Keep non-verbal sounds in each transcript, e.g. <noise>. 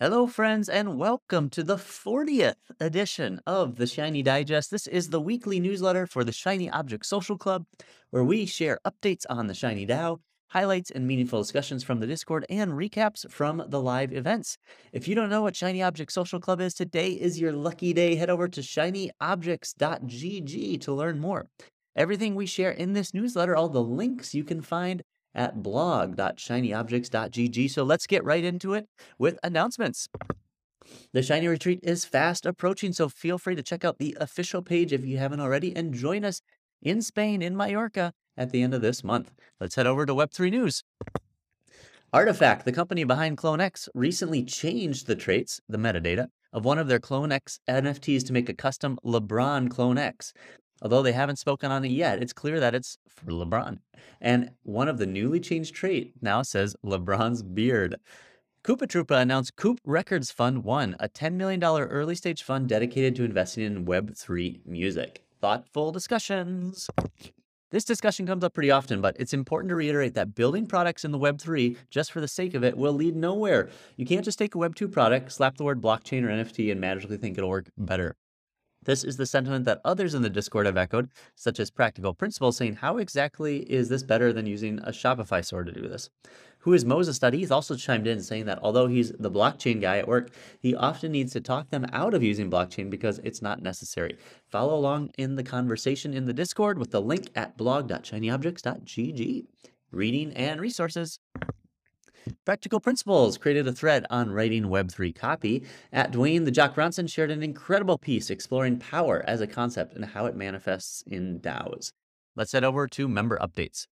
Hello, friends, and welcome to the 40th edition of the Shiny Digest. This is the weekly newsletter for the Shiny Object Social Club, where we share updates on the Shiny DAO, highlights and meaningful discussions from the Discord, and recaps from the live events. If you don't know what Shiny Object Social Club is, today is your lucky day. Head over to shinyobjects.gg to learn more. Everything we share in this newsletter, all the links you can find at blog.shinyobjects.gg. So let's get right into it with announcements. The Shiny Retreat is fast approaching, so feel free to check out the official page if you haven't already and join us in Spain, in Mallorca, at the end of this month. Let's head over to Web3 News. RTFKT, the company behind CloneX, recently changed the traits, the metadata, of one of their CloneX NFTs to make a custom LeBron CloneX. Although they haven't spoken on it yet, it's mm. clear that it's for LeBron. And one of the newly changed trait now says LeBron's beard. Coopahtroopa announced Coop Records Fund 1, a $10 million early stage fund dedicated to investing in Web3 music. Thoughtful discussions. This discussion comes up pretty often, but it's important to reiterate that building products in the Web3 just for the sake of it will lead nowhere. You can't just take a Web2 product, slap the word blockchain or NFT, and magically think it'll work better. This is the sentiment that others in the Discord have echoed, such as Practical Principles, saying, How exactly is this better than using a Shopify store to do this? Who is Moses Study? He's also chimed in saying that although he's the blockchain guy at work, he often needs to talk them out of using blockchain because it's not necessary. Follow along in the conversation in the Discord with the link at blog.shinyobjects.gg. Reading and resources. Practical Principles created a thread on writing Web3 copy. At Dwayne, the Jock Bronson shared an incredible piece exploring power as a concept and how it manifests in DAOs. Let's head over to member updates.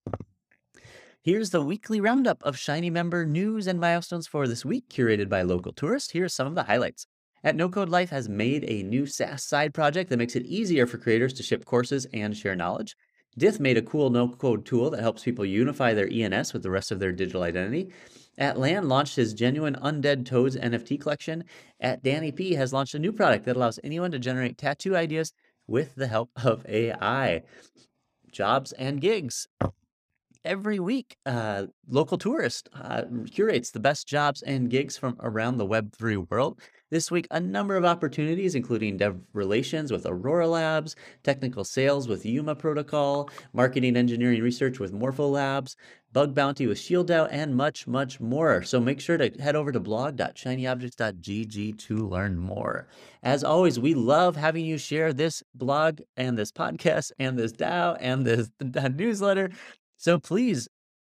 Here's the weekly roundup of Shiny member news and milestones for this week, curated by local tourists. Here are some of the highlights. At No Code Life has made a new SaaS side project that makes it easier for creators to ship courses and share knowledge. Dith made a cool no code tool that helps people unify their ENS with the rest of their digital identity. Atlan launched his Genuine Undead Toads NFT collection. At Danny P has launched a new product that allows anyone to generate tattoo ideas with the help of AI. Jobs and gigs. Every week, uh, local tourist uh, curates the best jobs and gigs from around the Web3 world. This week, a number of opportunities, including dev relations with Aurora Labs, technical sales with Yuma Protocol, marketing engineering research with Morpho Labs, bug bounty with ShieldDAO, and much, much more. So make sure to head over to blog.shinyobjects.gg to learn more. As always, we love having you share this blog and this podcast and this DAO and this <laughs> newsletter. So please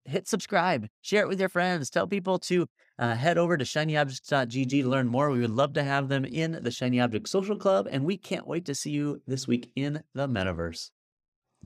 hit subscribe, share it with your friends, tell people to uh, head over to shinyobjects.gg to learn more. We would love to have them in the Shiny Object Social Club, and we can't wait to see you this week in the metaverse.